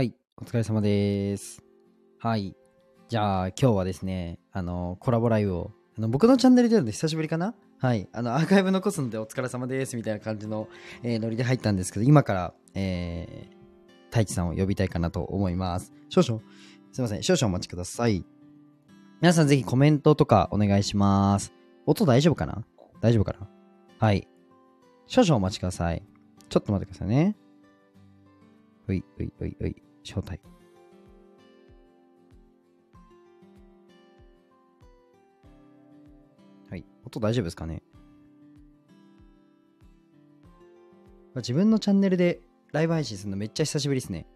はい、お疲れ様です。はい。じゃあ、今日はですね、あの、コラボライブを、あの僕のチャンネルでやるの久しぶりかな？はい。あの、アーカイブ残すのでお疲れ様です、みたいな感じの、えーノリで入ったんですけど、今から、えー、太一さんを呼びたいかなと思います。少々、すいません、少々お待ちください。皆さんぜひコメントとかお願いします。音大丈夫かな？大丈夫かな？はい。少々お待ちください。ちょっと待ってくださいね。ういういういうい、招待。はい。音大丈夫ですかね？自分のチャンネルでライブ配信するのめっちゃ久しぶりですね。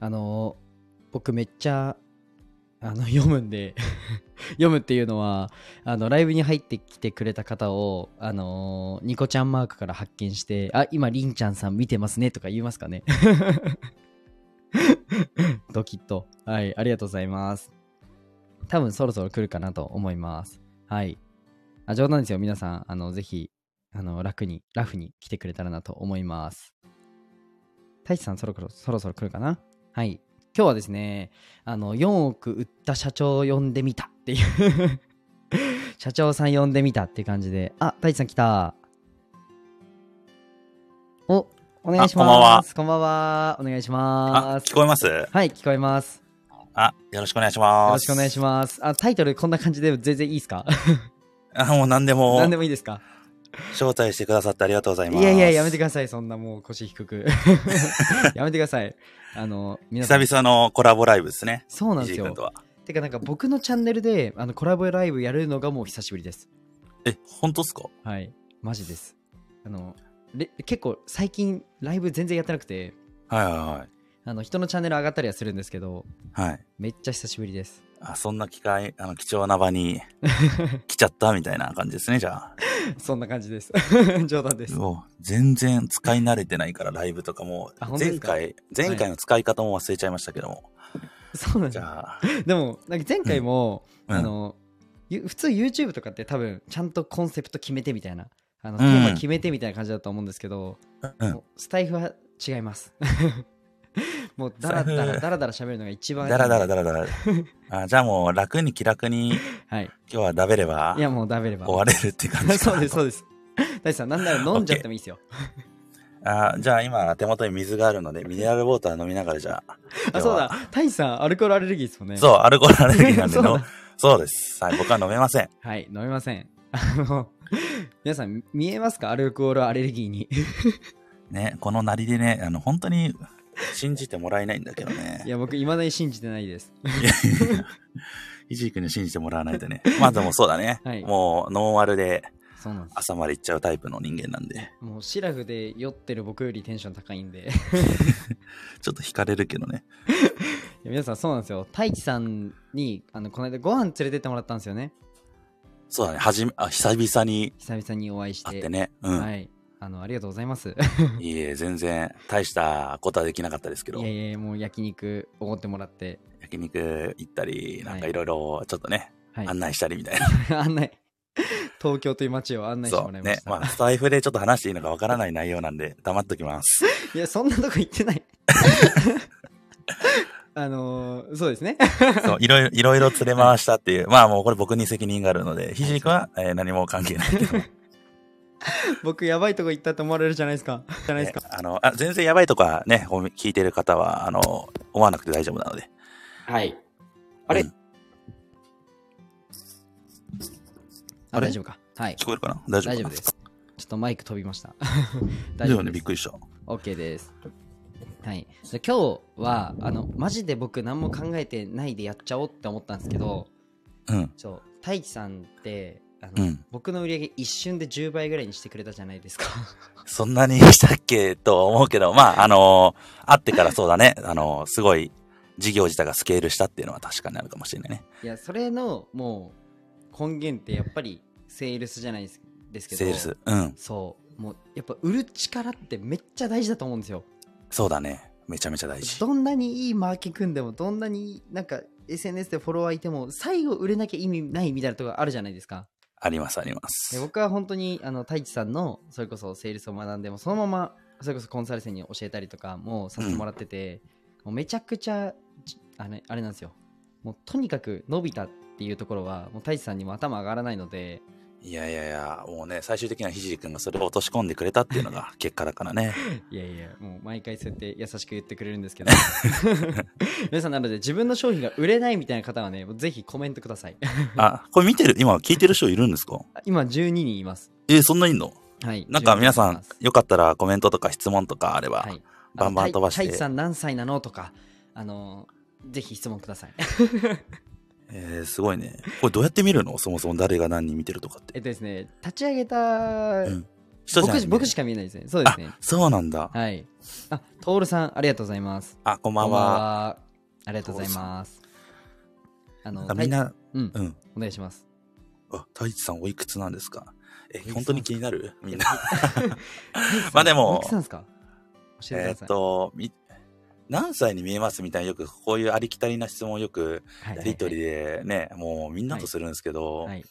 あの僕めっちゃあの読むんで読むっていうのはあのライブに入ってきてくれた方をあのーニコちゃんマークから発見してあ今りんちゃんさん見てますねとか言いますかね。ドキッと。はいありがとうございます。多分そろそろ来るかなと思います。はい。あ冗談ですよ。皆さんあのぜひあの楽にラフに来てくれたらなと思います。太一さんそろそろそろそろ来るかな？はい。今日はですねあの4億売った社長を呼んでみた。っていう。社長さん呼んでみたっていう感じで。あ太一さん来た。おお願いします。あこんばんは。こんばんは。お願いしあま、す。聞こえます？はい聞こえます。あ、よろしくお願いしよます。ろしくお願いします。あタイトルこんな感じで全然いいですか？あ、もう何でも。何でもいいですか？招待してくださってありがとうございます。いやいややめてくださいそんなもう腰低く。やめてください。あの皆さん。久々のコラボライブですね。そうなんですよ。てかなんか僕のチャンネルであのコラボライブやるのがもう久しぶりですえ、本当っすか？はいマジですあのれ結構最近ライブ全然やってなくてはいはいあの人のチャンネル上がったりはするんですけどはい。はい。めっちゃ久しぶりですあ、そんな機会、あの、貴重な場に 来ちゃったみたいな感じですね、じゃあ。そんな感じです 冗談ですもう全然使い慣れてないから、ライブとかもあ。本当ですか？前回、前回の使い方も忘れちゃいましたけども。そうなんじゃあ、でもなんか前回も、うん。あのゆ普通 YouTube とかって多分ちゃんとコンセプト決めてみたいなあのん。テーマ決めてみたいな感じだと思うんですけど、うん。もうスタイフは違います。もうダラダラダラダラ喋るのが一番だらだらだらだら。あじゃあもう楽に気楽にはい。今日は食べればいやもうダベれば。終われるって感じか そうですそうです。大地さんなんなら飲んじゃってもいいですよあじゃあ今手元に水があるのでミネラルウォーター飲みながらじゃあ。あそうだ大地さんアルコールアレルギーですもんねそう、アルコールアレルギーなんで そうそうです。はい、僕は飲めません。はい飲めませんあの 皆さん見えますか？アルコールアレルギーに ね、このなりでね、あの、本当に信じてもらえないんだけどねい。や僕いまだに信じてないですいやいやひじい君に信じてもらわないとね。まあでもそうだね。はいもうノーマルでそうなんです朝まで行っちゃうタイプの人間なんで、もうシラフで酔ってる僕よりテンション高いんでい ちょっと惹かれるけどね。や皆さんそうなんですよ太一さんにあのこの間ご飯連れてってもらったんですよねそうだね。はじめ、あ、久々に久々にお会いして会ってね。うん。はいあのありがとうございます いいえ、全然大したことはできなかったですけどいや、いやもう焼肉おごってもらって焼肉行ったり、なんかはいいろいろちょっとね、はい案内したりみたいな。案内 東京という街を案内してそうねもらいまし。た、まあ、スタイフでちょっと話していいのかわからない内容なんで、黙っときます。いやそんなとこ行ってない あのー、そうですねそう、いろいろ、いろいろ連れ回したっていう。まあもうこれ僕に責任があるので、ひじりくんは、えー何も関係ないけど。僕やばいとこ行ったと思われるじゃないですかじゃないですかねあのあ、全然やばいとかね、お聞いてる方は、あの、思わなくて大丈夫なので。はいあれうん大丈夫か？はい聞こえるかな？大丈夫大丈夫ですちょっとマイク飛びました 大丈夫ね、びっくりした。OK です。はい。で今日は、あの、マジで僕何も考えてないでやっちゃおうって思ったんですけど、うん。そう、太一さんって、あの、うん僕の売り上げ一瞬で10倍ぐらいにしてくれたじゃないですか。そんなにしたっけと思うけど、まあ、あの会ってからそうだね。あのすごい、事業自体がスケールしたっていうのは確かにあるかもしれないね。いや、それの、もう、根源ってやっぱり、セールスじゃないですけど、セールス。うん。そう、もう、やっぱ売る力ってめっちゃ大事だと思うんですよ。そうだね。めちゃめちゃ大事。どんなにいいマーケ組んでも、どんなになんか SNS でフォロワーいても、最後売れなきゃ意味ないみたいなところあるじゃないですか。あります、ありま。です僕は本当にあの太一さんのそれこそセールスを学んでもそのままそれこそコンサル生に教えたりとかもさせてもらってて、もうめちゃくちゃちあれあれなんですよもうとにかく伸びたっていうところはもう太一さんにも頭上がらないのでいやいやいや、もうね、最終的にはひじりくんがそれを落とし込んでくれたっていうのが 結果だからね。いやいやもう毎回そうやって優しく言ってくれるんですけど。皆さんなので自分の商品が売れないみたいな方はねぜひコメントください。あ、これ見てる、今聞いてる人いるんですか？今12人います。え、そんないんの？はいなんか皆さ12人いんよかったらコメントとか質問とかあれば、はい。バンバン飛ばして。太一さん何歳なのとかあのぜひ質問くださいえー、すごいね。これどうやって見るの？そもそも誰が何人見てるとかって。えっとですね立ち上げた、うん。人じゃない僕僕しか見えないですね。そうですね。そうなんだ。はい。あトールさんありがとうございます。あ、こんばんは。は。ありがとうございます。あのみんな、うん。うん。お願いします。あ、太一さんおいくつなんですか？え本当に気になる？みんな。まあでもえっと、み、何歳に見えますみたいなよく、こういうありきたりな質問をよく、はいやりとりでね、もうみんなとするんですけど、はい。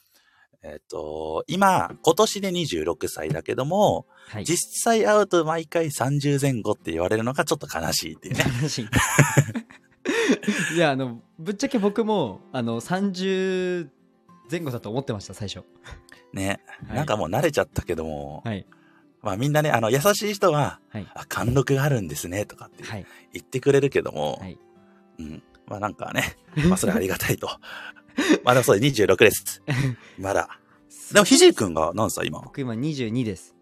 えーっと、今、今年で26歳だけども、はい。実際会うと毎回30前後って言われるのがちょっと悲しいっていうね。悲しい。いやあのぶっちゃけ僕もあの30前後だと思ってました最初。ね。はい。なんかもう慣れちゃったけども、はいまあみんなね、あの、優しい人は、はいあ、貫禄があるんですね、とかってはい言ってくれるけども、はいうん。まあなんかね、まあそれはありがたいと。まあでもそうで26です。まだ。でもひじいくんが何歳今？僕今22です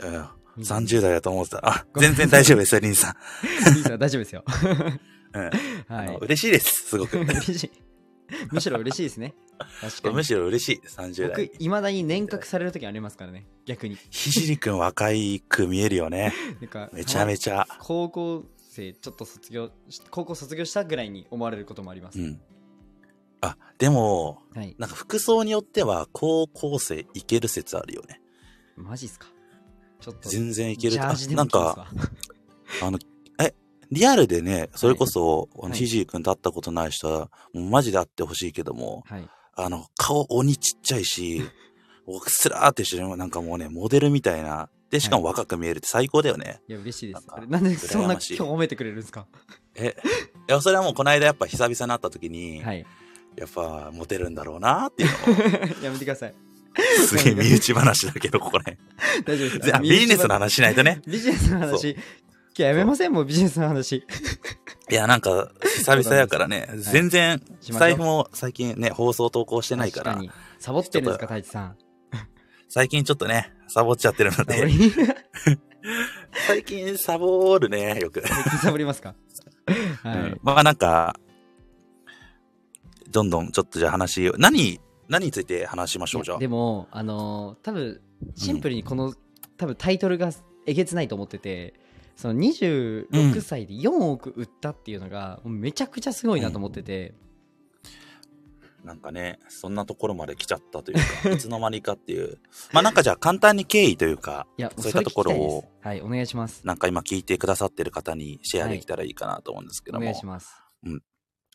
うん。22 30代だと思ってた。あ、全然大丈夫ですよ、リンさん。いいですよ大丈夫ですよ うん。はい嬉しいです、すごく。嬉しい むしろ嬉しいですね確かにむしろ嬉しい、30僕代。いまだに年賀される時ありますからね逆にひじりくん若いく見えるよね。なんかめちゃめちちゃ。ゃ高校生ちょっと卒業し高校卒業したぐらいに思われることもあります、うん。あ、でも、はいなんか服装によっては高校生いける説あるよね。マジっすか？ちょっと全然いけるなんか、わ あの、え、リアルでね、それこそ、はい。ひじりくんと会ったことない人は、もうマジで会ってほしいけども、はい。あの、顔鬼ちっちゃいし、僕スラーってしてるなんかもうね、モデルみたいな。で、しかも若く見えるって最高だよね。いや嬉しいです。なんでそんな今日褒めてくれるんですか？え、いや、それはもうこの間やっぱ久々に会った時に、はい。やっぱモテるんだろうなっていうのを、やめてください。すげえ身内話だけど、ここね。大丈夫です。ビジネスの話しないとね。ビジネスの話。今日やめませんもうビジネスの話。いや、なんか、久々やからね、す全然、財布も最近ね、放送投稿してないから。サボってるんですか太一さん。最近ちょっとね、サボっちゃってるので、最近サボるね、よく。サボりますか？はい、うん。まあなんか、どんどんちょっとじゃあ話を、何、何について話しましょう、じゃあ？でもあのー多分シンプルにこの、多分タイトルがえげつないと思っててその26歳で4億売ったっていうのが、めちゃくちゃすごいなと思ってて、なんかね、そんなところまで来ちゃったというか、いつの間にかっていう。まあなんかじゃあ簡単に経緯というか、そういったところをはいお願いしますなんか今聞いてくださってる方にシェアできたらいいかなと思うんですけおども。願いします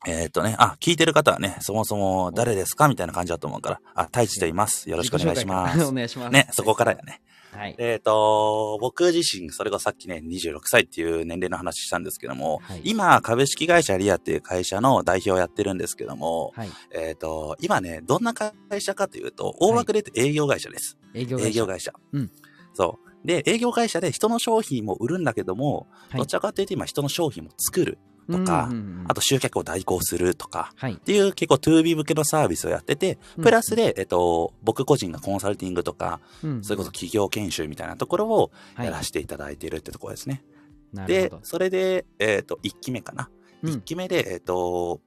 えーっとね、あ、聞いてる方はね、そもそも誰ですかみたいな感じだと思うから、あ、太一と言います。よろしくお願いしま自己紹介から おす。願いしますね、そこからやね。はい。えっ、と、僕自身、それがさっきね、26歳っていう年齢の話したんですけども、はい。今、株式会社リアっていう会社の代表をやってるんですけども、はい。えっ、と、今ね、どんな会社かというと、大枠で営業会社です。営業会社。営業会社。うん。そう。で、営業会社で人の商品も売るんだけども、はい。どちらかというと今人の商品も作るとかうんうんうん。うんあと集客を代行するとか、はい。っていう結構 2B 向けのサービスをやってて、プラスで、えっと、僕個人がコンサルティングとか、うんそれこそ企業研修みたいなところをはい。やらせていただいているってところですね。なるほど、でそれで、えっ、と、1期目かな。うん。1期目で、えっ、と、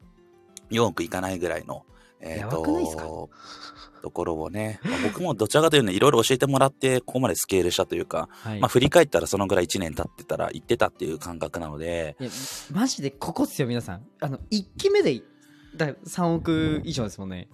4億いかないぐらいの、えっ、やばくないっすか？と、ところをね、まあ僕もどちらかというとねいろいろ教えてもらって、ここまでスケールしたというか、はい。まあ振り返ったらそのぐらい1年経ってたら行ってたっていう感覚なので、いやマジでここっすよ皆さん。あの1期目でだ3億以上ですもんね。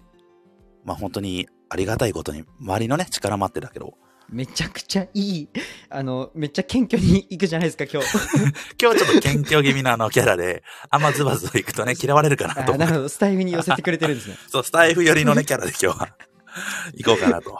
まあ本当にありがたいことに、周りのね、力もあってだけど、めちゃくちゃいいあのめっちゃ謙虚に行くじゃないですか今日。今日ちょっと謙虚気味なあのキャラで、あんまズバズバ行くとね、嫌われるかなと思って。あなるほど。スタイフに寄せてくれてるんですね。そう、スタイフ寄りのね、キャラで今日は、行こうかなと。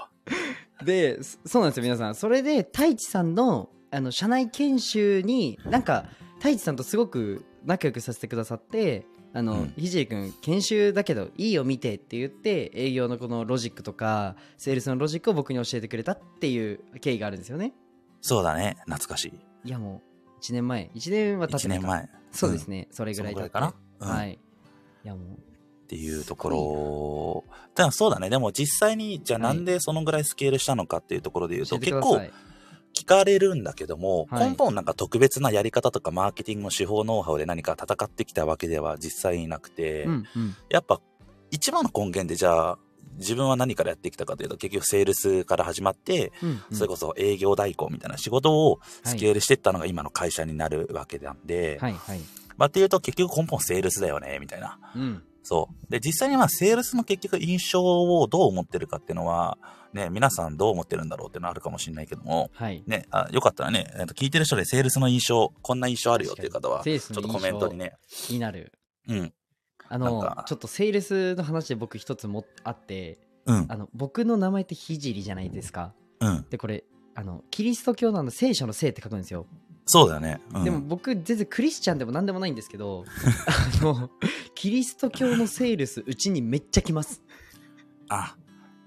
でそそうなんですよ皆さん。それで太一さんのあの社内研修になんか太一さんとすごく仲良くさせてくださってあの、うんひじり君研修だけどいいよ見てって言って営業のこのロジックとかセールスのロジックを僕に教えてくれたっていう経緯があるんですよねそうだね。懐かしい。いやもう1年前1年は経って1ないか年前。そうですね、それぐらい経ってそのぐらいかな。うんはいいやもうっていうところ。だそうだね。でも実際に、じゃあなんでそのぐらいスケールしたのかっていうところで言うと、結構聞かれるんだけども、はい。根本なんか特別なやり方とかマーケティングの手法ノウハウで何か戦ってきたわけでは実際になくて、うんうん。やっぱ一番の根源でじゃあ自分は何からやってきたかというと結局セールスから始まって、うんうん。それこそ営業代行みたいな仕事をスケールしていったのが今の会社になるわけなんで、はいはい。まあっていうと結局根本セールスだよね、みたいな。うん。そう。で、実際にまあ、セールスの結局印象をどう思ってるかっていうのは、ね、皆さんどう思ってるんだろうってのはあるかもしれないけども、はい。ね、あよかったらね、えっと聞いてる人でセールスの印象、こんな印象あるよっていう方は、ちょっとコメントにね、気になる。うん、あのちょっとセールスの話で僕一つもあってうん、あの僕の名前ってひじりじゃないですか。うん。でこれあのキリスト教のあの聖書の聖って書くんですよ、そうだよね。うん、でも僕全然クリスチャンでも何でもないんですけど あのキリスト教のセールスうちにめっちゃ来ます。あ、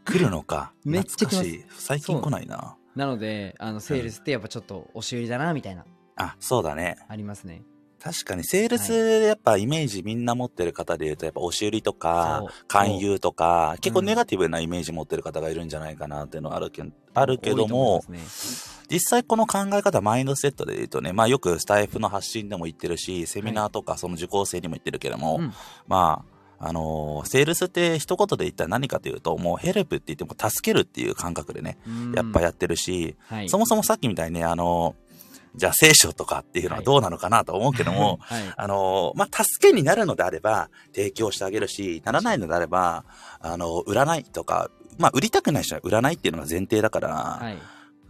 来るのか。めっちゃ来ます。懐かしい。最近来ないな。なのであのセールスってやっぱちょっと押し売りだなみたいな。あ、そうだね。ありますね。確かに、セールスでやっぱイメージみんな持ってる方で言うと、やっぱ押し売りとかそう、勧誘とか、結構うんネガティブなイメージ持ってる方がいるんじゃないかなっていうのはあるけあるけど多いと思いもま、すね。実際この考え方、マインドセットで言うとね、まあよくスタイフの発信でも言ってるし、セミナーとかその受講生にも言ってるけども、うん。まあ、あのーセールスって一言で言ったら何かというと、もうヘルプって言っても助けるっていう感覚でね、うん。やっぱやってるし、はい。そもそもさっきみたいにね、あのーじゃあ聖書とかっていうのはどうなのかなと思うけども、はい。あのーまあ、助けになるのであれば、提供してあげるし、ならないのであれば、あのー売らないとか、まあ、売りたくない人は売らないっていうのが前提だから、はい。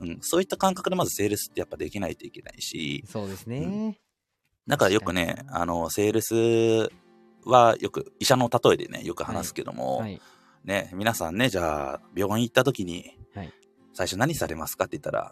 うん、そういった感覚でまずセールスってやっぱできないといけないし、そうですね、だからよくね、あの、セールスはよく、医者の例えでね、よく話すけども、はい。ね、皆さんね、じゃあ、病院行った時に、はい。最初何されますかって言ったら、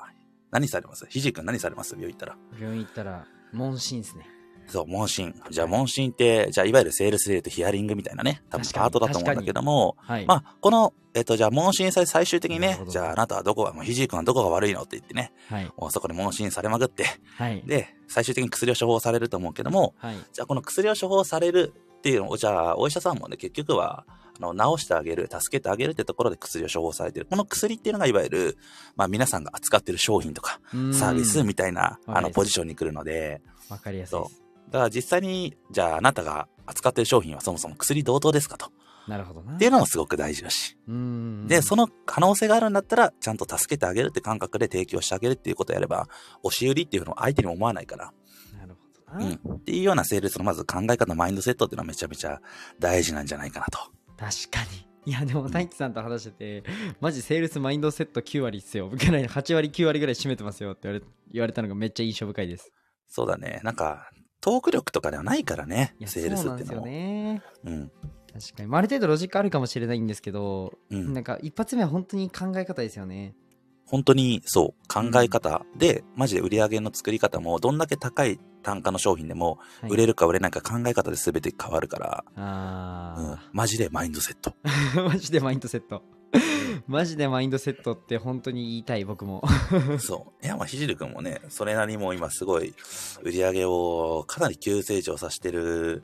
何されます？ひじくん何されます？病院行ったら。病院行ったら問診ですね。そう、問診。じゃあ問診って、じゃあいわゆるセールスで言うとヒアリングみたいなね、多分パートだと思うんだけども、はい。まあ、この、えっと、じゃあ問診され最終的にねじゃああなたはどこが、もうひじくんはどこが悪いのって言ってね、はい。そこで問診されまくって、はい。で、最終的に薬を処方されると思うけども、はい。じゃあこの薬を処方されるっていうのを、じゃあお医者さんもね、結局は、あの、治してあげる、助けてあげるってところで薬を処方されてる。この薬っていうのがいわゆる、まあ皆さんが扱ってる商品とか、うん。サービスみたいな、あの、ポジションに来るので、わかりやすい。だから実際に、じゃああなたが扱ってる商品はそもそも薬同等ですかと。なるほどな。っていうのもすごく大事だし。うん。で、その可能性があるんだったら、ちゃんと助けてあげるって感覚で提供してあげるっていうことをやれば、押し売りっていうのを相手に思わないから、うん。っていうようなセールスのまず考え方、マインドセットっていうのはめちゃめちゃ大事なんじゃないかなと。確かにいやでも大輝さんと話しててマジセールスマインドセット9割っすよぐらい8割9割ぐらい占めてますよって言われ言われたのがめっちゃ印象深いですそうだね。なんか、トーク力とかではないからね、セールスそうなんですよっていうのも。ねうん。確かに、まあ、ある程度ロジックあるかもしれないんですけど、うんなんか一発目は本当に考え方ですよね本当にそう、考え方。で、マジで売り上げの作り方も、どんだけ高い単価の商品でも、はい。売れるか売れないか考え方で全て変わるから、うん。あ、マジでマインドセット。ー マジでマインドセット。マジでマインドセットって本当に言いたい僕も。そう。いや、まあ、ひじるくんもね、それなりにも今すごい、売り上げをかなり急成長させてる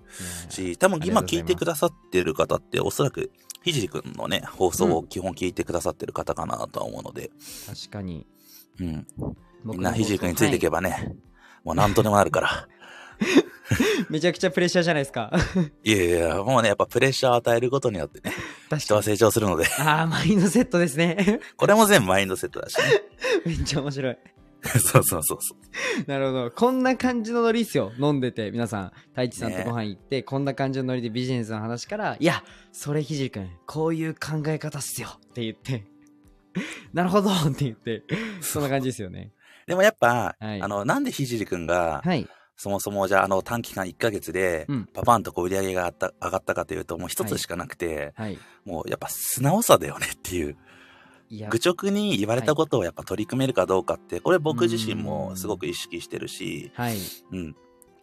し、多分今聞いてくださってる方って、おそらく、ひじりくんのね、放送を基本聞いてくださってる方かなとは思うので、確かに。うん。みんなひじりくんについていけばね、もうなんとでもなるから。めちゃくちゃプレッシャーじゃないですか。いやいや、もうね、やっぱプレッシャーを与えることによってね、人は成長するので、ああマインドセットですね。これも全部マインドセットだしね。めっちゃ面白い そうそうそうそう。なるほど。こんな感じのノリっすよ。飲んでて皆さん。太一さんとご飯行って、こんな感じのノリでビジネスの話から「いやそれひじりくんこういう考え方っすよ」って言って「なるほど」って言って。そんな感じですよね。でもやっぱ、はい。あの、なんでひじりくんが、はい。そもそもじゃあ、あの、短期間1ヶ月でうん、パパンとこう売り上げが上がった上がったかというと、もう一つしかなくて、はい。もうやっぱ素直さだよねっていう。愚直に言われたことをやっぱ取り組めるかどうかって、これ僕自身もすごく意識してるし、はい。うん。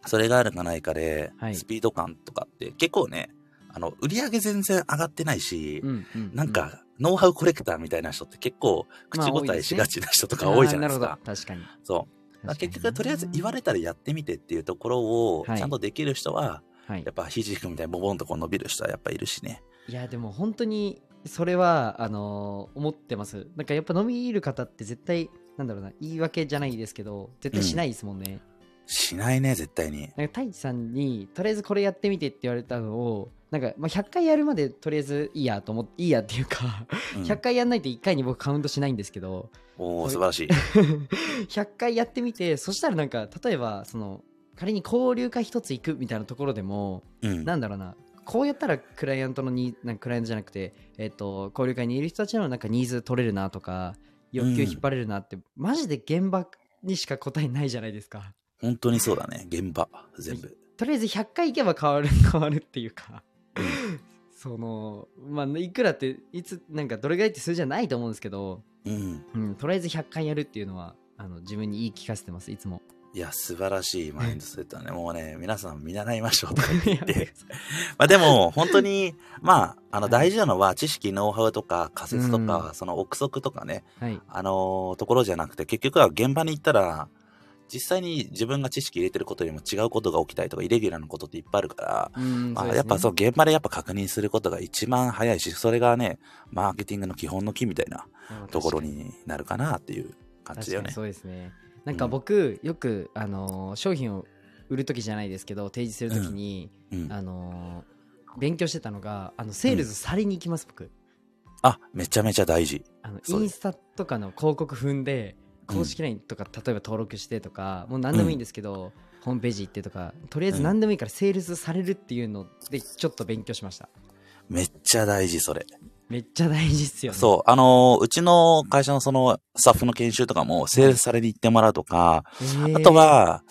それがあるかないかではい、スピード感とかって結構ね、あの、売り上げ全然上がってないし、うんうんなんか、ノウハウコレクターみたいな人って結構、口答えしがちな人とか多いじゃないですか。あーなるほど。確かに。そう。だから結局、とりあえず言われたらやってみてっていうところを、はいちゃんとできる人は、はいやっ。ぱ、ひじくみたいにボボンとこう伸びる人はやっぱいるしね。いや、でも本当に、それは、あのー思ってます。なんかやっぱ飲み入る方って絶対、なんだろうな、言い訳じゃないですけど、絶対しないですもんね。しないね、絶対に。なんか太一さんにとりあえずこれやってみてって言われたのをなんか、まあ、100回やるまでとりあえずいいやと思っていいやっていうか、うん100回やんないと1回に僕カウントしないんですけどおー、素晴らしい。100回やってみてそしたらなんか例えばその仮に交流会一つ行くみたいなところでも、うん。なんだろうなこうやったらクライアントのになんかクライアントじゃなくて、えっと交流会にいる人たちのなんかニーズ取れるなとか欲求引っ張れるなって、マジで現場にしか答えないじゃないですか。本当にそうだね。現場、全部。とりあえず100回行けば変わる 変わるっていうかそのまあいくらっていつなんかどれぐらいって数字じゃないと思うんですけど、うん。うん、とりあえず100回やるっていうのはあの自分に言い聞かせてますいつもいや、素晴らしいマインドセットだね。もうね、皆さん見習いましょうとか言って。まあでも、本当に、まあ、あの、大事なのは、知識、ノウハウとか、仮説とか、その憶測とかね、はい。あのーところじゃなくて、結局は現場に行ったら、実際に自分が知識入れてることよりも違うことが起きたりとか、イレギュラーなことっていっぱいあるから、うんまあ、やっぱそう、現場でやっぱ確認することが一番早いし、それがね、マーケティングの基本の木みたいなところになるかなっていう感じだよね。確かにそうですねなんか僕、よく、あのー商品を売る時じゃないですけど提示する時に、うん。あのー勉強してたのがあのセールスされに行きます、僕。あ、めちゃめちゃ大事。あのインスタとかの広告踏んでうん公式 LINE とか、例えば登録してとかもう何でもいいんですけど、ホームページ行ってとかとりあえず何でもいいからセールスされるっていうのでちょっと勉強しました。めっちゃ大事、それ。めっちゃ大事っすよね。そう。あのーうちの会社のそのスタッフの研修とかも、セールスされに行ってもらうとか、あとは、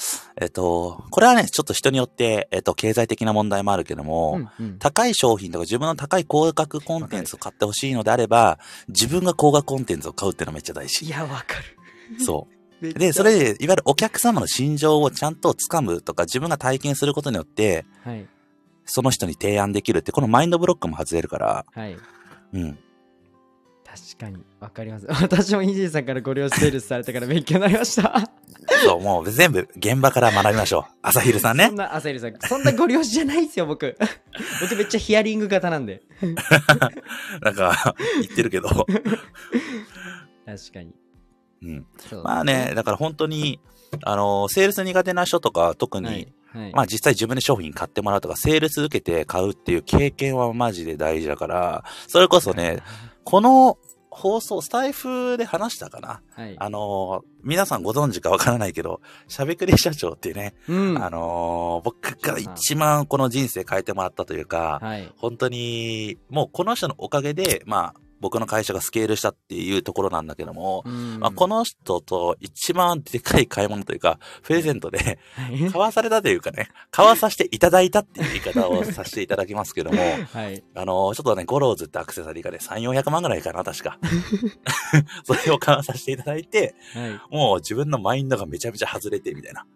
えっと、これはね、ちょっと人によって、えっと、経済的な問題もあるけども、うんうん。高い商品とか自分の高い高額コンテンツを買ってほしいのであれば、自分が高額コンテンツを買うっていうのはめっちゃ大い事。やわかる。そう。で、それで、いわゆるお客様の心情をちゃんと掴むとか、自分が体験することによって、はい。その人に提案できるって、このマインドブロックも外れるから、はいうん。確かにわかります 私もイージーさんからごルスされたから勉強になりましたそう、もう全部現場から学びましょう。朝昼さんねそん。な朝入さんそんなご了承じゃないですよ僕 僕めっちゃヒアリング型なんで なんか、言ってるけど。確かにうん。まあね、だから本当に、あの、セールス苦手な人とか、特に、はいはい。まあ実際自分で商品買ってもらうとか、セールス受けて買うっていう経験はマジで大事だから、それこそね、この放送、スタイフで話したかな。はい。あの、皆さんご存知かわからないけど、しゃべくり社長っていうね、うん。あの、僕が一番この人生変えてもらったというか、はい。本当に、もうこの人のおかげで、まあ、僕の会社がスケールしたっていうところなんだけども、うん。まあ、この人と一番でかい買い物というか、プレゼントで、はい。買わされたというかね、買わさせていただいたっていう言い方をさせていただきますけども、はい。あの、ちょっとね、ゴローズってアクセサリーがね、3、400万ぐらいかな、確か。それを買わさせていただいて、はい。もう自分のマインドがめちゃめちゃ外れて、みたいな。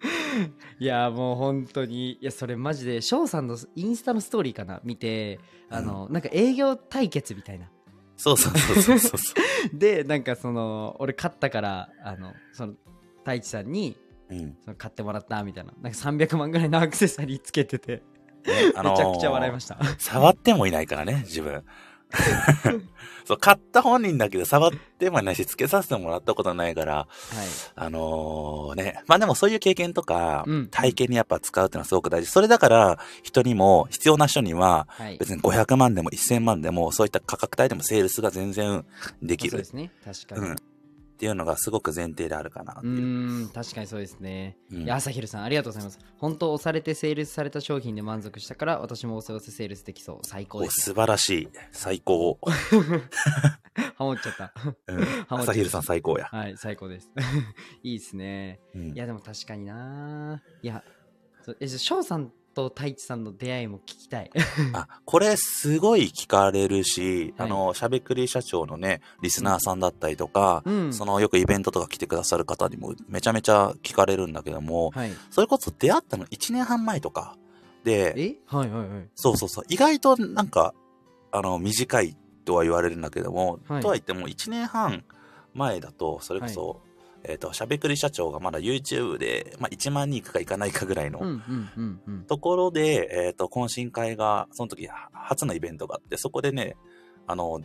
いやもう本当にいやそれマジで翔さんのインスタのストーリーかな見てあの、なんか営業対決みたいなそうそうそうそうそう。でなんかその俺買ったからあのその太一さんにうん。その買ってもらったみたいななんか300万ぐらいの アクセサリーつけてて、ねあのーめちゃくちゃ笑いました触ってもいないからね、自分。そう、買った本人だけど触ってもいないし、つけさせてもらったことないから、はい。あのーね。まあでもそういう経験とかうん、体験にやっぱ使うっていうのはすごく大事。それだから、人にも、必要な人には、はい。別に500万でも1000万でも、そういった価格帯でもセールスが全然できる。そうですね。確かに。うんっていうのがすごく前提であるかなってういう。ーん確かにそうですね、うん。朝昼さんありがとうございます。本当押されてセールスされた商品で満足したから私もおせおせセールスできそう。最高おです素晴らしい。最高。ハモっちゃった。うん。朝昼さん最高や。はい最高です。いいですね。うん。いやでも確かにないやえじゃあ翔さんと太一さんの出会いも聞きたい。あ、これすごい聞かれるし、はいあの、しゃべくり社長のね、リスナーさんだったりとか、うん。そのよくイベントとか来てくださる方にもめちゃめちゃ聞かれるんだけども、はい。それこそ出会ったの1年半前とかで、え？はいはいはい。そうそうそう、意外となんか、あの、短いとは言われるんだけども、はいとは言っても1年半前だと、それこそ、えっ、と、しゃべくり社長がまだ YouTube で、まあ、1万人いくかいかないかぐらいの。ところで、えっ、と、懇親会が、その時、は初のイベントがあって、そこでね、あの、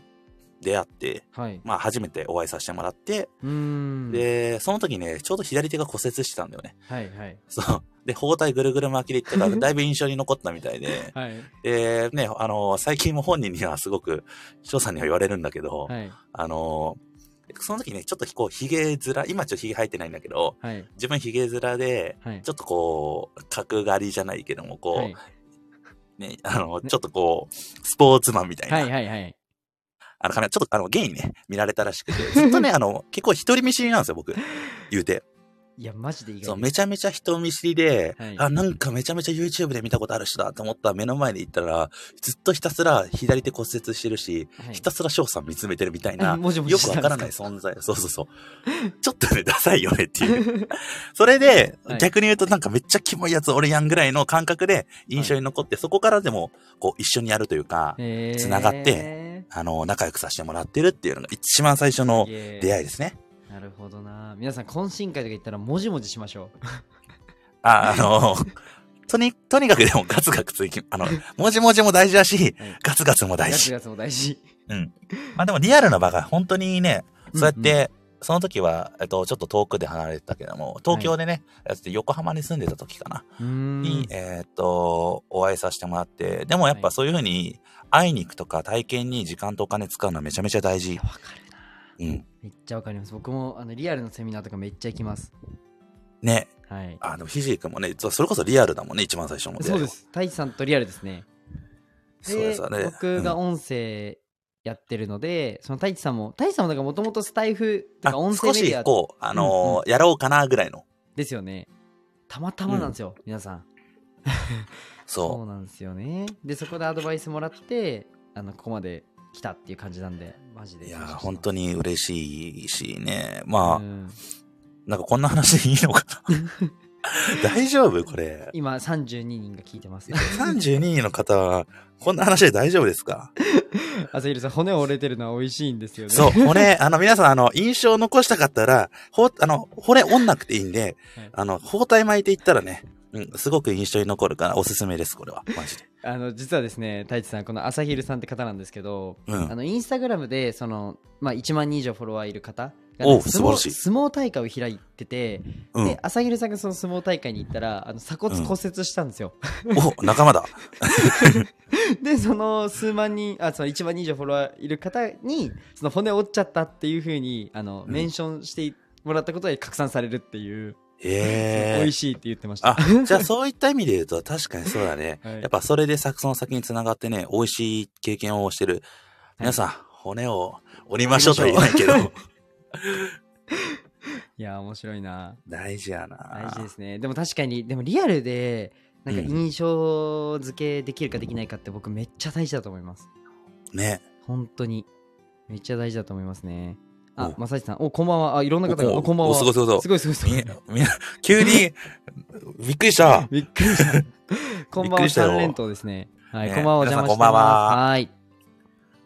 出会って、はい。まあ、初めてお会いさせてもらって。で、その時ね、ちょうど左手が骨折してたんだよね。はいはい。そう。で、包帯ぐるぐる巻きでいったから、だいぶ印象に残ったみたいで、はい。で、ね、あの、最近も本人にはすごく、翔さんには言われるんだけど、はい。あの、その時ね、ちょっとこう、髭面、今ちょっと髭生えてないんだけど、はい。自分髭面で、はい。ちょっとこう、角刈りじゃないけども、こう、はいね、あの、ちょっとこう、スポーツマンみたいな。はいはいはい。あの、ちょっとあの、ゲイにね、見られたらしくて、ずっとね、あの、結構一人見知りなんですよ、僕。言うて。いや、マジで意外そう、めちゃめちゃ人見知りで、はいあ、なんかめちゃめちゃ YouTube で見たことある人だと思ったら目の前に行ったら、ずっとひたすら左手骨折してるし、はいひたすら翔さん見つめてるみたいな、もじもじよくわかからない存在。そうそうそう。ちょっとね、ダサいよねっていう。それで、はい逆に言うとなんかめっちゃキモいやつ俺やんぐらいの感覚で印象に残って、そこからでも、こう一緒にやるというか、えーつながって、あの、仲良くさせてもらってるっていうのが一番最初の出出会いですね。なるほどな。皆さん、懇親会とか行ったら、もじもじしましょあ、あの、とに、とにかくでもガツガツいき、あの、もじもじも大事だし、う。はい。ガツガツも大事。ガツガツも大事。うん。まあでもリアルな場が本当にね、そうやっうんて、その時は、えっと、ちょっと遠くで離れてたけども、東京でね、やって横浜に住んでた時かな。に、えっと、お会いさせてもらって、でもやっぱそういうふうに、会いに行くとか体験に時間とお金使うのはめちゃめちゃ大事。わかるな。うん。めっちゃわかります。僕も、あの、リアルのセミナーとかめっちゃ行きます。ね。はい。あ、でもひじりくんもね、そそれこそリアルだもんね、一番最初のそうで。す。太一さんとリアルですね。そうですよね。僕が音声やってるので、その太一さんも、太一さんもだからもともとスタイフとかあ音声少メディアしこう、あのーやろうかなぐらいの。ですよね。たまたまなんですよ、皆さん。そ そうなんですよね。で、そこでアドバイスもらって、あの、ここまで来たっていう感じなんで、マジう。で。いや、本当に嬉しいしね。まあ、うんなんかこんな話でいいのかな？大丈夫？これ。今、32人が聞いてます。32人の方は、こんな話で大丈夫ですか？朝昼さん、骨折れてるのは美味しいんですよね。そう、骨、あの、皆さん、あの、印象を残したかったら、ほ、あの、骨折んなくていいんで、はいあの、包帯巻いていったらね、うん、すごく印象に残るから、おすすめです、これは。マジで。あの、実はですね、太一さん、この朝昼さんって方なんですけど、うんあの、インスタグラムで、その、まあ、1万人以上フォロワーいる方が、おう相撲素晴らしい相撲大会を開いてて、うんで、。朝昼さんがその相撲大会に行ったら、あの、鎖骨骨折したんですよ。お、仲間だ。で、その数万人、あ、その1万人以上フォロワーいる方に、その骨折っちゃったっていうふうに、あの、うんメンションしてもらったことで拡散されるっていう、へえ美味。しいって言ってました。あ、じゃあそういった意味で言うと確かにそうだね。はいやっぱそれでさその先につながってね、美味しい経験をしてる。皆さん、骨を折りましょうとは言えないけど、いや、面白いな。大事やな。大事ですね。でも確かに、でもリアルで、なんかうん印象付けできるかできないかって僕めっちゃ大事だと思います。ね。本当に。めっちゃ大事だと思いますね。あ、おまさしさん。お、こんばんは。あ、いろんな方が。おおこんばんは。おすごいすごいすごいすごいすごいみ。みんな、急に、びっくりした。びっくりした。こんばんは、びっくりしたよ3連投ですね。はい、ねこんばんは、お邪魔してます。ははい。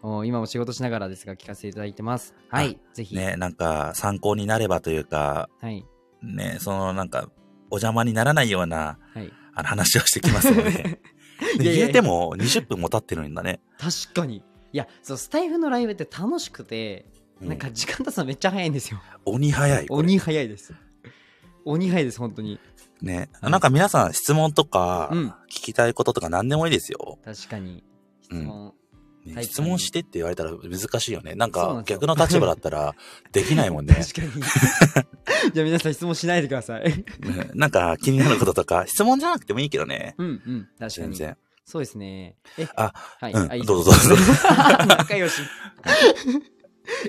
お今も仕事しながらですが、聞かせていただいてます。はい、ぜひ。ね、なんか参考になればというか、はい、ね、そのなんか、お邪魔にならないようなはい。あの話をしてきますので。言えても20分も経ってるんだね。確かに。いや、そう、スタイフのライブって楽しくて、うんなんか時間経つのめっちゃ早いんですよ。鬼早い。鬼早いです。鬼早いです、本当に。ね。はいなんか皆さん質問とか、うん聞きたいこととか何でもいいですよ。確かに。質問。質問してって言われたら難しいよね。なんか逆の立場だったら できないもんね。確かに。じゃあ皆さん質問しないでください。ねなんか気になることとか、質問じゃなくてもいいけどね。うんうん、確かに。全然。そうですね。え、あ、はい。どうぞどうぞ 仲良し。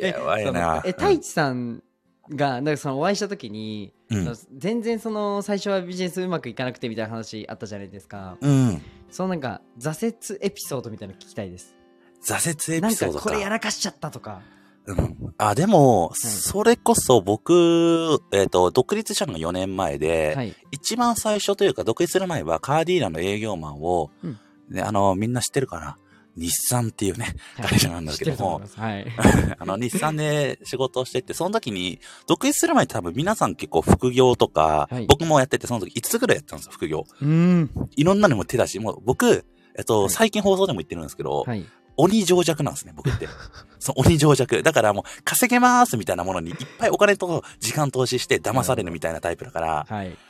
えやばいな。え、太一さんがなんかそのお会いした時に、うん。全然その最初はビジネスうまくいかなくてみたいな話あったじゃないですか、うん。そのなんか挫折エピソードみたいなの聞きたいです。挫折エピソードか。これやらかしちゃったとか。うん。あ、でも、それこそ僕、えっ、と、独立したのが4年前で、はい。一番最初というか、独立する前はカーディーラーの営業マンを、うん。ね、あの、みんな知ってるかな？日産っていうね、会社なんだけども、知ってると思い あの、日産で仕事をしてて、その時に、独立する前に多分皆さん結構副業とか、はい。僕もやってて、その時5つぐらいやってたんですよ、副業。はい、うーん。いろんなのも手出し、もう僕、えっと、はい。最近放送でも言ってるんですけど、はい。鬼情弱なんですね、僕って。そう、鬼情弱。だからもう、稼げますみたいなものにいっぱいお金と時間投資して騙されるみたいなタイプだから、はい。あ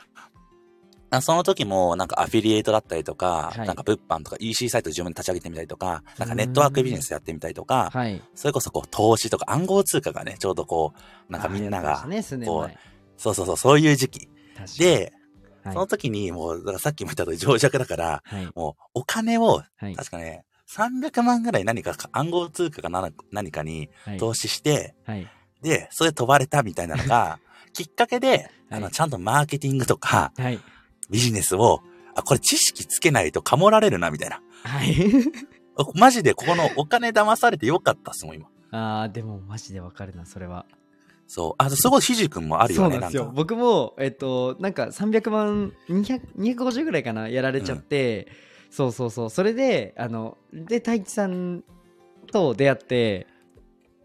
その時もなんかアフィリエイトだったりとか、はい。なんか物販とか EC サイト自分で立ち上げてみたりとか、なんかネットワークビジネスやってみたりとか、はい。それこそこう投資とか暗号通貨がね、ちょうどこう、なんかみんながこ前そうそうそう、そういう時期。で、はい。その時にもう、だからさっきも言った通り情弱だから、はい。もうお金を、はい。確かね、300万ぐらい何かか暗号通貨か何何かにはい。投資して、はい。で、それで飛ばれたみたいなのが、きっかけで、あの、はい。ちゃんとマーケティングとか、はいビジネスを、あ、これ知識つけないとかもられるな、みたいな。はいマジでここのお金騙されてよかったっすもん、今。あーでもマジでわかるなそれはそう。あ、すごいひじくんもあるよね、そうなんですよか。僕もえっとなんか300万200 250ぐらいかなやられちゃって、そうそうそうそれであので太一さんと出会って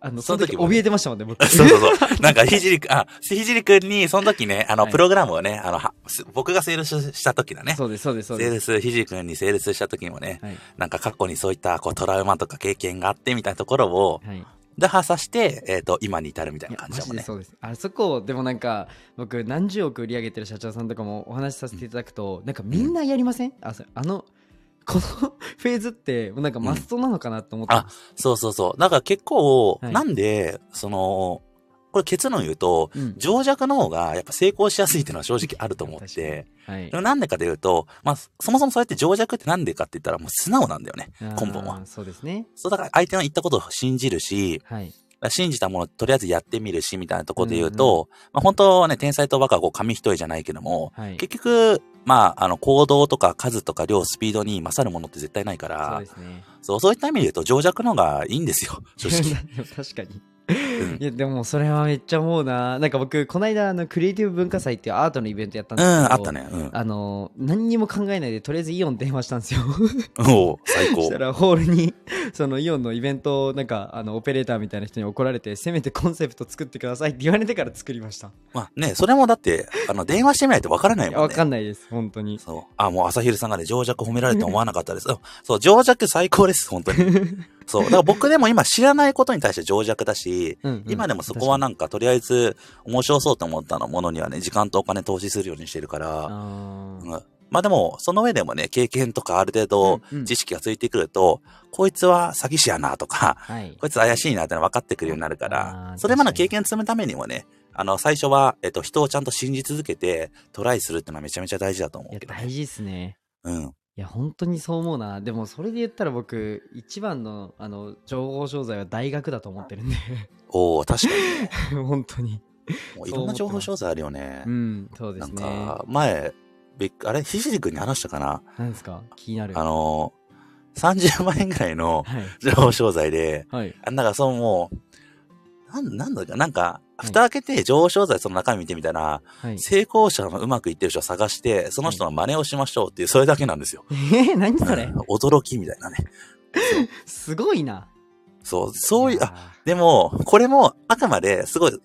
あのその時怯えてましたもんね僕。そうそうそう。なんか、ひじりくん、あ、ひじりくんに、その時ね、あの、はい。プログラムをね、あの、はす僕がセールスした時だね。そうですそうですそうです。セールス、ひじりくんにセールスした時にもね、はい。なんか過去にそういった、こう、トラウマとか経験があってみたいなところを、はい。で、発さして、えっ、と、今に至るみたいな感じだもんね。そうですあそこでもなんか僕何十億売り上げてる社長さんとかもお話しさせていただくと、なんかみんなやりません、あそあのこのフェーズってなんかマストなのかなと思ってます、そうそうそう。だから結構、はい。なんで、その、これ結論言うと、うん。情弱の方がやっぱ成功しやすいっていうのは正直あると思って、はい。でもなんでかというと、まあ、そもそもそうやって情弱ってなんでかって言ったらもう素直なんだよね。根本は。そうですね。そうだから相手の言ったことを信じるし、はい信じたものをとりあえずやってみるし、みたいなところで言うと、まあ本当はね、天才とバカはこう紙一重じゃないけども、はい。結局、まあ、あの、行動とか数とか量、スピードに勝るものって絶対ないかそうらで、すね。そう、そういった意味で言うと、情弱の方がいいんですよ、正直。確かに。うんいやでもそれはめっちゃ思うななんか僕この間あのクリエイティブ文化祭っていうアートのイベントやったんうん、ですけどあったね。うん。あの何にも考えないでとりあえずイオン電話したんですよ おう最そ高 した。らホールにそのイオンのイベントなんかあのオペレーターみたいな人に怒られてせめてコンセプト作ってくださいって言われてから作りましたまあね、それもだって、あの、電話してみないとわからないもんね。かんないです本当にそう。あ、もう朝昼さんがね、情弱褒められて思わなかったです。うんそう、情弱最高です、本当に。そう。だから僕でも今知らないことに対して情弱だし、うんうん。今でもそこはなんか、とりあえず、面白そうと思ったのものにはね、時間とお金投資するようにしてるから、うん。まあでも、その上でもね、経験とかある程度うんうん。知識がついてくると、こいつは詐欺師やなとか、はい。こいつ怪しいなっての分かってくるようになるかあら、ーそれまでの経験積むためにもね、あの、最初は、えっと、人をちゃんと信じ続けて、トライするってのはめちゃめちゃ大事だと思いうやけど、ね。大事ですね。うん。いや本当にそう思うな。でもそれで言ったら僕一番のあの情報商材は大学だと思ってるんで。おお確かに。本当に。もういろんな情報商材あるよね。う。んそうでなんすねか、前、びっあれ、ひじりくんに話したかな？何ですか？気になる。あのー、30万円ぐらいのはい。情報商材で、はい。あなんかそうもう、なん、なんだか、な？んか、い蓋開けて情報商材その中身見てみたら、はい。成功者のうまくいってる人を探して、その人の真似をしましょうっていう、それだけなんですよ。えー、何それ？うん。驚きみたいなね。すごいな。そう、そういう、あ、あでも、これも、あくまで、すごい、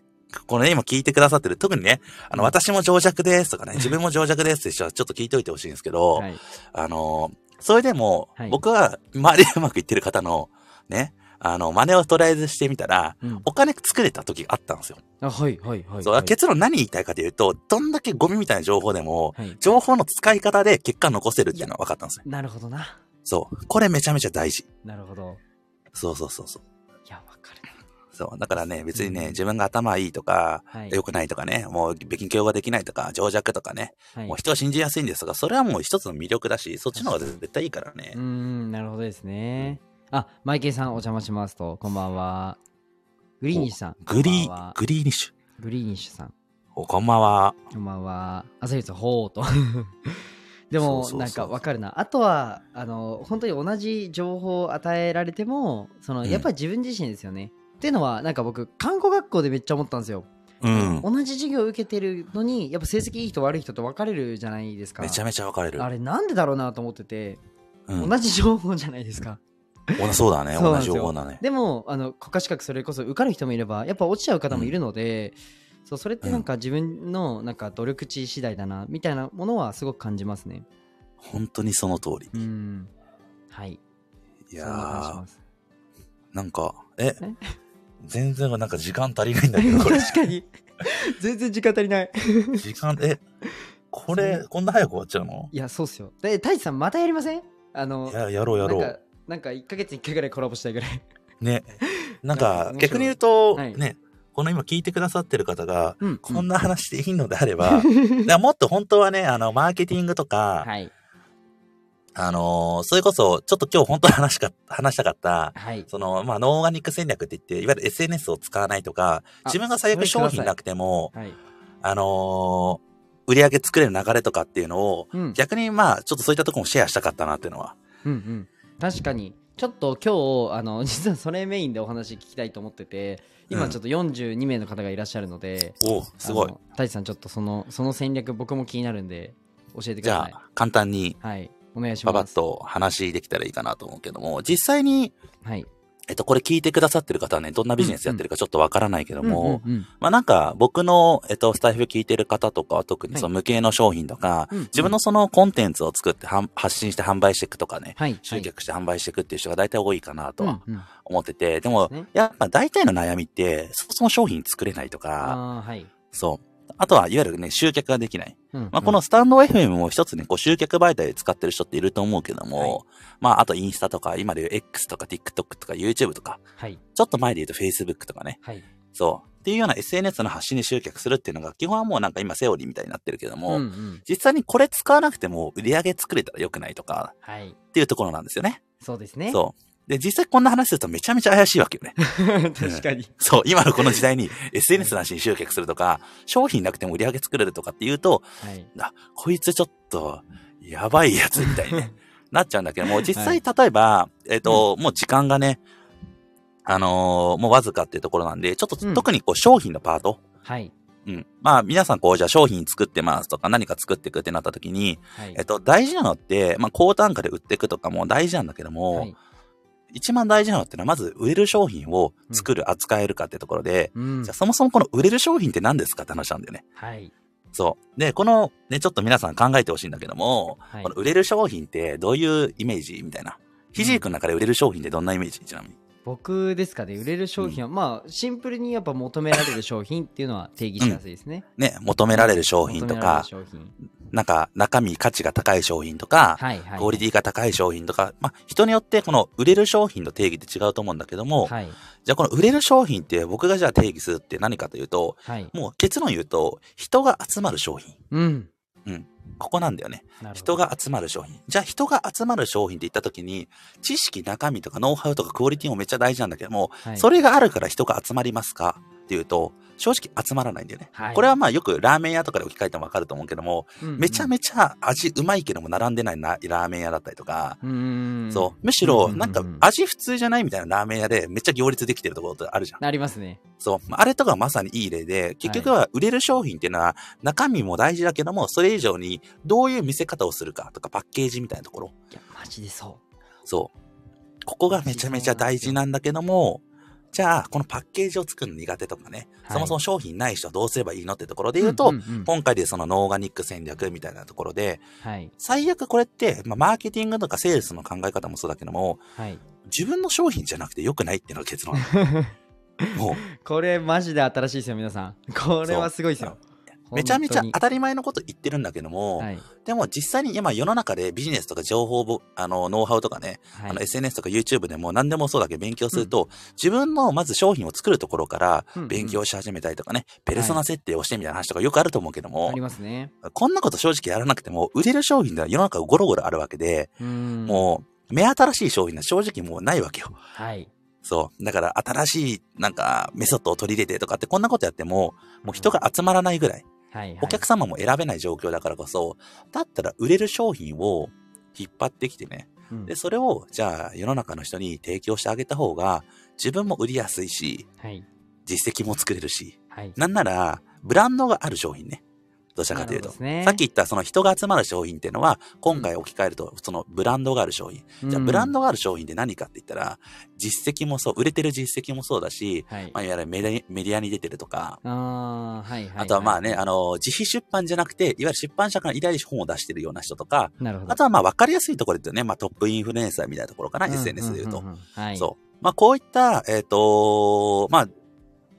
このね、今聞いてくださってる、特にね、あの、うん。私も情弱ですとかね、自分も情弱ですって人はちょっと聞いておいてほしいんですけど、はい。あの、それでも、はい。僕は、周りでうまくいってる方の、ね、あの、真似をとりあえずしてみたら、うんお金作れた時があったんですよ。あはいはいはいそう、はい結論何言いたいかというと、どんだけゴミみたいな情報でも、はい情報の使い方で結果残せるっていうのが分かったんですよ。なるほどなそう。これめちゃめちゃ大事。なるほどそうそうそうそう。いやわかるそう。だからね、別にね、うん自分が頭いいとか、はい良くないとかね、もう勉強ができないとか、情弱とかね、はいもう人を信じやすいんですが、それはもう一つの魅力だし、そっちの方が絶対いいからねうー。んなるほどですねあマイケルさんお邪魔しますとこんばんはグリーニッシュさんグリーグリーニッシュ。グリーニッシュさん。おこんばんは。こんばんは。朝日さん、ほーと。でも、なんかわかるな。あとは、あの、本当に同じ情報を与えられても、その、うんやっぱり自分自身ですよね。っていうのは、なんか僕、看護学校でめっちゃ思ったんですよ。うん。同じ授業を受けてるのに、やっぱ成績いい人悪い人と分かれるじゃないですか。めちゃめちゃ分かれるあ。れなんでだろうなと思ってて、うん。同じ情報じゃないですか。おそうだね。同じそうなんですよ情報だね。でもあの国家資格それこそ受かる人もいればやっぱ落ちちゃう方もいるので、そうそれってなんか自分のなんか努力値次第だなみたいなものはすごく感じますね。本当にその通り。うん。はい。いやーなんか、え？え？全然なんか時間足りないんだけど、これ。確かに。全然時間足りない。時間、え、これ、こんな早く終わっちゃうの？いや、そうっすよ。で、太一さんまたやりません？あのい、や、やろうやろう。なんか、なんか1ヶ月に1回ぐらいコラボしたいぐらい。ね。なんか逆に言うと、はいね、この今聞いてくださってる方が、うん。こんな話でいいのであれば、だからもっと本当はね、あの、マーケティングとか、はい。あのーそれこそ、ちょっと今日本当は話しか、話したかった、はい。その、まあ、ノーオーガニック戦略って言って、いわゆる SNS を使わないとか、あ自分が最悪商品なくても、はい。あのー売り上げ作れる流れとかっていうのを、うん。逆にまあ、ちょっとそういったところもシェアしたかったなっていうのは。うんうん、確かに。ちょっと今日あの 実はそれメインでお話聞きたいと思ってて今うん。ちょっと42名の方がいらっしゃるので、おおすごい。太一さんちょっとそのその戦略僕も気になるんで教えてくじゃださい。あ、簡単に、はい。お願いしパます。パッと話できたらいいかなと思うけども、実際に、はいえっと、これ聞いてくださってる方はね、どんなビジネスやってるかちょっとわからないけども、まあなんか、僕の、えっと、スタイフ聞いてる方とかは特にはい。その無形の商品とか、うん自分のそのコンテンツを作って発信して販売していくとかね、はい集客して販売していくっていう人が大体多いかなとはうんうん。思ってて、でもね、やっぱ大体の悩みって、そもそも商品作れないとか、はい、そう。あとは、いわゆるね、集客ができない。うんまあ、このスタンド FM も一つね、こう集客媒体で使ってる人っていると思うけども、はいまあ、あとインスタとか、今でいう X とか TikTok とか YouTube とか、はいちょっと前で言うと Facebook とかね、はいそう。っていうような SNS の発信に集客するっていうのが、基本はもうなんか今セオリーみたいになってるけども、うんうん実際にこれ使わなくても売り上げ作れたら良くないとか、はいっていうところなんですよね。そうですねそう。で、実際こんな話するとめちゃめちゃ怪しいわけよね。確かに。そう、今のこの時代に SNS の話に集客するとか、商品なくても売り上げ作れるとかっていうと、はい。あ、こいつちょっと、やばいやつみたいに、ね、なっちゃうんだけども、実際例えば、えっ、と、もう時間がね、あのーもうわずかっていうところなんで、ちょっとうん。特にこう商品のパート、はい。うん。まあ皆さんこうじゃあ商品作ってますとか何か作っていくってなった時に、はい。えっと大事なのって、まあ高単価で売っていくとかも大事なんだけども、はい一番大事なのってのはまず売れる商品を作る、扱えるかってところで、うんじゃあそもそもこの売れる商品って何ですかって話なんだよね。はいそう。で、このね、ちょっと皆さん考えてほしいんだけども、はいこの売れる商品ってどういうイメージみたいな。ひじりくんの中で売れる商品ってどんなイメージ？ちなみに。僕ですかね売れる商品は、まあシンプルにやっぱ求められる商品っていうのは定義しやすいですね、ね、求められる商品とか、なんか中身価値が高い商品とか、はいはい。クオリティが高い商品とか、まあ人によってこの売れる商品の定義って違うと思うんだけども、はい。じゃあこの売れる商品って僕がじゃあ定義するって何かというと、はい。もう結論言うと、人が集まる商品。うんここなんだよね。人が集まる商品。じゃあ人が集まる商品って言った時に、知識、中身とかノウハウとかクオリティもめっちゃ大事なんだけども、はいそれがあるから人が集まりますかっていうと、正直集まらないんだよね。はいこれはまあよくラーメン屋とかで置き換えてもわかると思うけども、うんうんめちゃめちゃ味うまいけども並んでないなラーメン屋だったりとか、そう。むしろ、うんなんか味普通じゃないみたいなラーメン屋でめっちゃ行列できてるところってあるじゃん。なりますねそう。あれとかまさにいい例で、結局は売れる商品っていうのは中身も大事だけども、それ以上にどういう見せ方をするかとかパッケージみたいなところ。いやマジでそそう。ここがめちゃめちゃ大事なんだけども、じゃあ、このパッケージを作るの苦手とかね、はい。そもそも商品ない人はどうすればいいのってところでう言うと、んうんうん。今回でそのノーガニック戦略みたいなところで、はい。最悪これって、まあ、マーケティングとかセールスの考え方もそうだけども、はい。自分の商品じゃなくて良くないっていうのが結論。もう、これマジで新しいですよ皆さん。これはすごいですよめちゃめちゃ本当たり前のこと言ってるんだけども、はい。でも実際に今世の中でビジネスとか情報ぼ、あの、ノウハウとかね、はい。あの SNS とか YouTube でも何でもそうだけど勉強すると、自分のまず商品を作るところからうんうん。勉強し始めたりとかね、ペルソナ設定をしてみたいな話とかよくあると思うけども、ありますね。こんなこと正直やらなくても売れる商品では世の中ゴロゴロあるわけで、うもう目新しい商品は正直もうないわけよ。はい。そう。だから新しいなんかメソッドを取り入れてとかってこんなことやっても、もう人が集まらないぐらい、はいはい、お客様も選べない状況だからこそ、だったら売れる商品を引っ張ってきてね。うんで、それをじゃあ世の中の人に提供してあげた方が自分も売りやすいし、はい。実績も作れるし、はい。なんならブランドがある商品ね。どちらかというと。ねさっき言ったその人が集まる商品っていうのは、今回置き換えると、そのブランドがある商品。じゃあ、ブランド、ドがある商品って何かって言ったら、実績もそう、売れてる実績もそうだし、はい。まあ、いわゆるメディメディアに出てるとか、ああ、はいはい。あとはまあね、あの、自費出版じゃなくて、いわゆる出版社から依頼で本を出してるような人とか。あとはまあ分かりやすいところで言うとね、まあトップインフルエンサーみたいなところかな、うん SNS で言うと。んんんはい。そう。まあこういった、えっ、とまあ、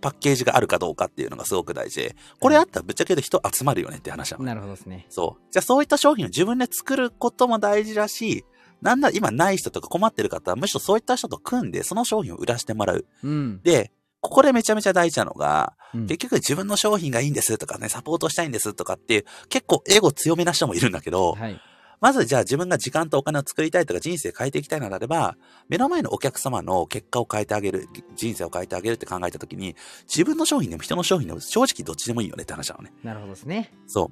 パッケージがあるかどうかっていうのがすごく大事で、これあったらぶっちゃけ言うと人集まるよねって話なの。なるほどですね。そう。じゃあそういった商品を自分で作ることも大事だし、なんだ今ない人とか困ってる方は、むしろそういった人と組んで、その商品を売らせてもらう。うん。で、ここでめちゃめちゃ大事なのが、うん結局自分の商品がいいんですとかね、サポートしたいんですとかっていう、結構エゴ強めな人もいるんだけど、はい。まずじゃあ自分が時間とお金を作りたいとか人生変えていきたいのであれば、目の前のお客様の結果を変えてあげる、人生を変えてあげるって考えたときに、自分の商品でも人の商品でも正直どっちでもいいよねって話なのね。なるほどですね。そ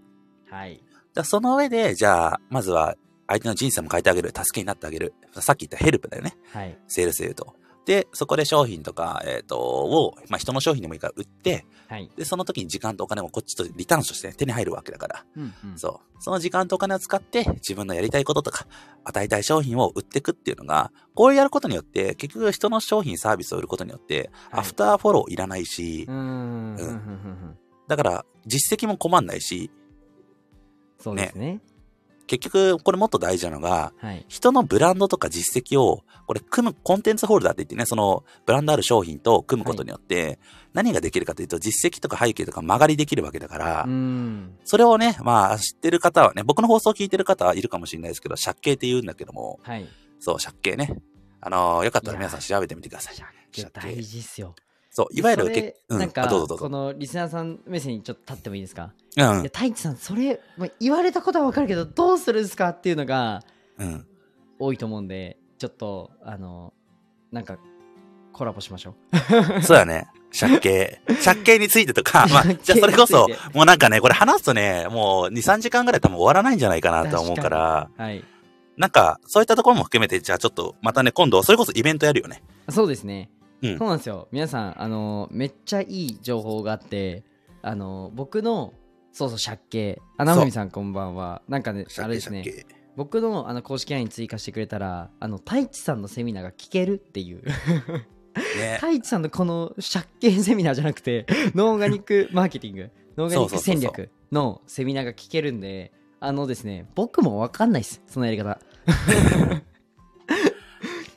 う。はい。じゃあその上で、じゃあ、まずは相手の人生も変えてあげる、助けになってあげる。さっき言ったヘルプだよね。はい。セールスで言うと。で、そこで商品とか、えっ、と、を、まあ、人の商品でもいいから売って、はい。で、その時に時間とお金もこっちとリターンとして、手に入るわけだから。うんうん。そう。その時間とお金を使って、自分のやりたいこととか、与えたい商品を売っていくっていうのが、こうやることによって、結局人の商品、サービスを売ることによって、はいアフターフォローいらないし、うーん。うんだから、実績も困んないし、そうですね。結局、これもっと大事なのが、はい。人のブランドとか実績を、これ組む、コンテンツホルダーって言ってね、そのブランドある商品と組むことによって、何ができるかというと、実績とか背景とか曲がりできるわけだから。それをね、まあ、知ってる方はね、僕の放送を聞いてる方はいるかもしれないですけど、借景って言うんだけども、はい。そう、借景ね。あのーよかったら皆さん調べてみてください。借景大事っすよ。そう、いわゆる、けうん、なんか。このリスナーさん目線にちょっと立ってもいいですか、うんいや、太一さん、それ、まあ、言われたことはわかるけど、どうするんですかっていうのがうん。多いと思うんで、ちょっと、あの、なんか、コラボしましょう。そうだね。借景。借景についてとか、まあ、じゃあそれこそもうなんかね、これ話すとね、もう2、3時間ぐらい多分終わらないんじゃないかなと思うから、はい。なんか、そういったところも含めて、じゃあちょっと、またね、今度、それこそイベントやるよね。そうですね。うんそうなんですよ。皆さん、あの、めっちゃいい情報があって、あの、僕の、そうそう、借景。あ、なふみさんこんばんは。なんかね、あれですね。僕のあの公式 LINE に追加してくれたら、あの、太一さんのセミナーが聞けるっていう。ね。太一さんのこの借景セミナーじゃなくて、オーガニックマーケティング、オーガニック戦略のセミナーが聞けるんで、あのですね、僕もわかんないです、そのやり方。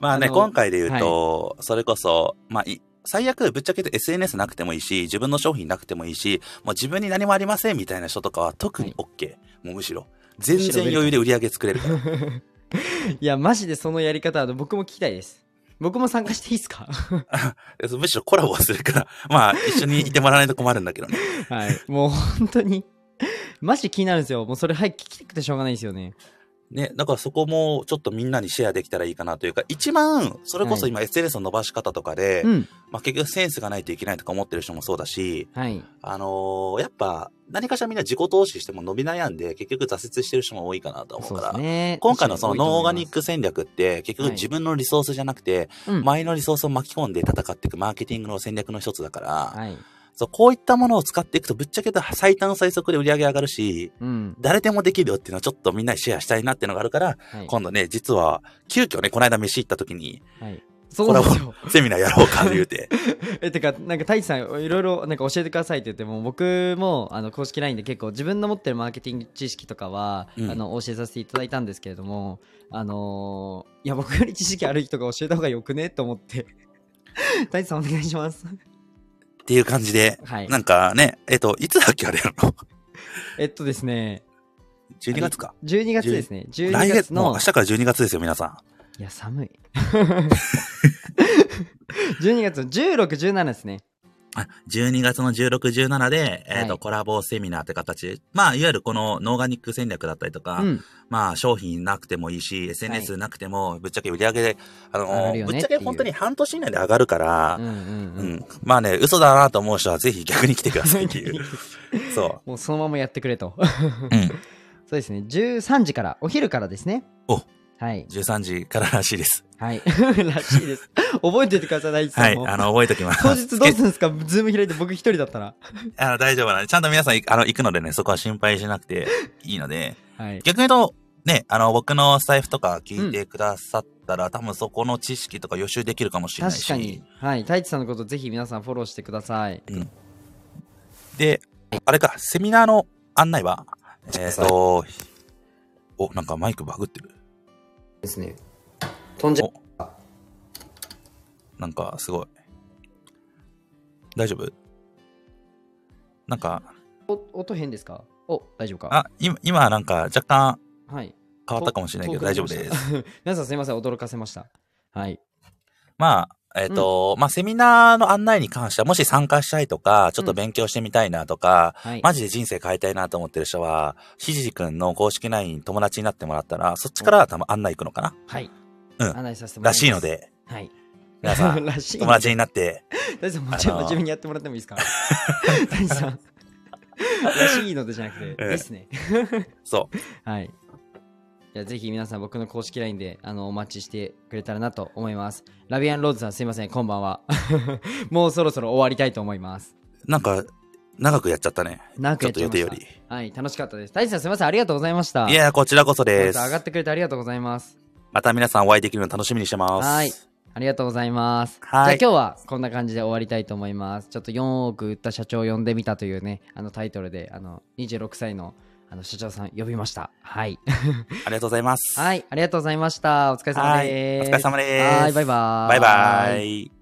まあね、あの今回で言うと、それこそ、まあ、い最悪、ぶっちゃけ言うと SNS なくてもいいし、自分の商品なくてもいいし、もう自分に何もありませんみたいな人とかは特に OK。もうむしろ。全然余裕で売り上げ作れるから。いや、マジでそのやり方、僕も聞きたいです。僕も参加していいですか？むしろコラボするから、まあ、一緒にいてもらわないと困るんだけどね。はい。もう本当に、マジ気になるんですよ。もうそれ、はい、聞きたくてしょうがないですよね。ね、だからそこもちょっとみんなにシェアできたらいいかなというか、一番、それこそ今 SNS の伸ばし方とかで、うん。まあ結局センスがないといけないとか思ってる人もそうだし、はい。あのーやっぱ何かしらみんな自己投資しても伸び悩んで結局挫折してる人も多いかなと思そううから、ね。今回のそのノーオーガニック、ク戦略って結局はい自分のリソースじゃなくて、うん前のリソースを巻き込んで戦っていくマーケティングの戦略の一つだから、はい。そうこういったものを使っていくとぶっちゃけた最短最速で売り上げ上がるし、うん。誰でもできるよっていうのをちょっとみんなにシェアしたいなっていうのがあるから、はい。今度ね、実は、急遽ね、この間飯行った時に、はい。そうですよ。セミナーやろうかって言うて。えてかなんか太一さんいろいろなんか教えてくださいって言っても僕もあの公式 LINE で結構自分の持ってるマーケティング知識とかは、うんあの教えさせていただいたんですけれどもあのーいや僕より知識ある人が教えた方がよくねと思って 太一さんお願いしますっていう感じで、はい。なんかね、えっと、いつだっけあれやるのえっとですね ?12 月か。12月ですね。12来月、月の明日から12月ですよ、皆さいや寒い。12月の1617ですね12月の16、17で、えっ、と、はいコラボセミナーって形。まあ、いわゆるこのノーガニック戦略だったりとか、うん。まあ、商品なくてもいいし、SNS なくても、ぶっちゃけ売り上げで、あのねぶっちゃけ本当に半年以内で上がるから、うんうんううん。ん。まあね、嘘だなと思う人はぜひ逆に来てくださいっていう。そもうそのままやってくれと。う。うん。そうですね。13時から、お昼からですね。おはい。13時かららしいです。はい。らしいです。覚えててください、大地さはい。あの、覚えときます。当日どうするんですか？ズーム開いて僕一人だったら。あの大丈夫なので、ちゃんと皆さんいあの行くのでね、そこは心配しなくていいので、はい。逆に言うと、ね、あの、僕のスタイフとか聞いてくださったら、多分そこの知識とか予習できるかもしれないし。確かに。はい。太一さんのことぜひ皆さんフォローしてください。で、あれか、セミナーの案内は、えっ、と、お、なんかマイクバグってる。ですね。飛んじゃおなんかすごい。大丈夫？なんか、お音変ですか？お、大丈夫か？あ、今、今なんか若干はい。変わったかもしれないけど大丈夫です。す。皆さんすいません、驚かせました。はい。まあ、えっ、と、まあ、セミナーの案内に関しては、もし参加したいとか、ちょっと勉強してみたいなとか、はい。マジで人生変えたいなと思ってる人は、ひじじくんの公式 LINE 友達になってもらったら、そっちから多分案内行くのかなはい。うん案内させてもらい。らしいの。で、はい。皆さん。友達になって、大地さん、もうちょっと自分にやってもらってもいいですか？大地さん。らしいのでじゃなくて、ええですね。そう。はい。じゃあぜひ皆さん僕の公式 LINE であのお待ちしてくれたらなと思います。ラビアンローズさんすいません、こんばんは。もうそろそろ終わりたいと思います。なんか、長くやっちゃったね。長くやっちゃいましたちょっと予定よはい、楽しかったです。大地さんすいません、ありがとうございました。り。いや、こちらこそです。上がってくれてありがとうございます。また皆さんお会いできるの楽しみにしてます。はい。ありがとうございます。はいじゃあ今日はこんな感じで終わりたいと思います。ちょっと4億売った社長を呼んでみたというね、あのタイトルで、あの、26歳のあの社長さん呼びました。はい。ありがとうございます。はい、ありがとうございました。お疲れ様はいです。お疲れ様ですはい、バイバーイ。バイバイ。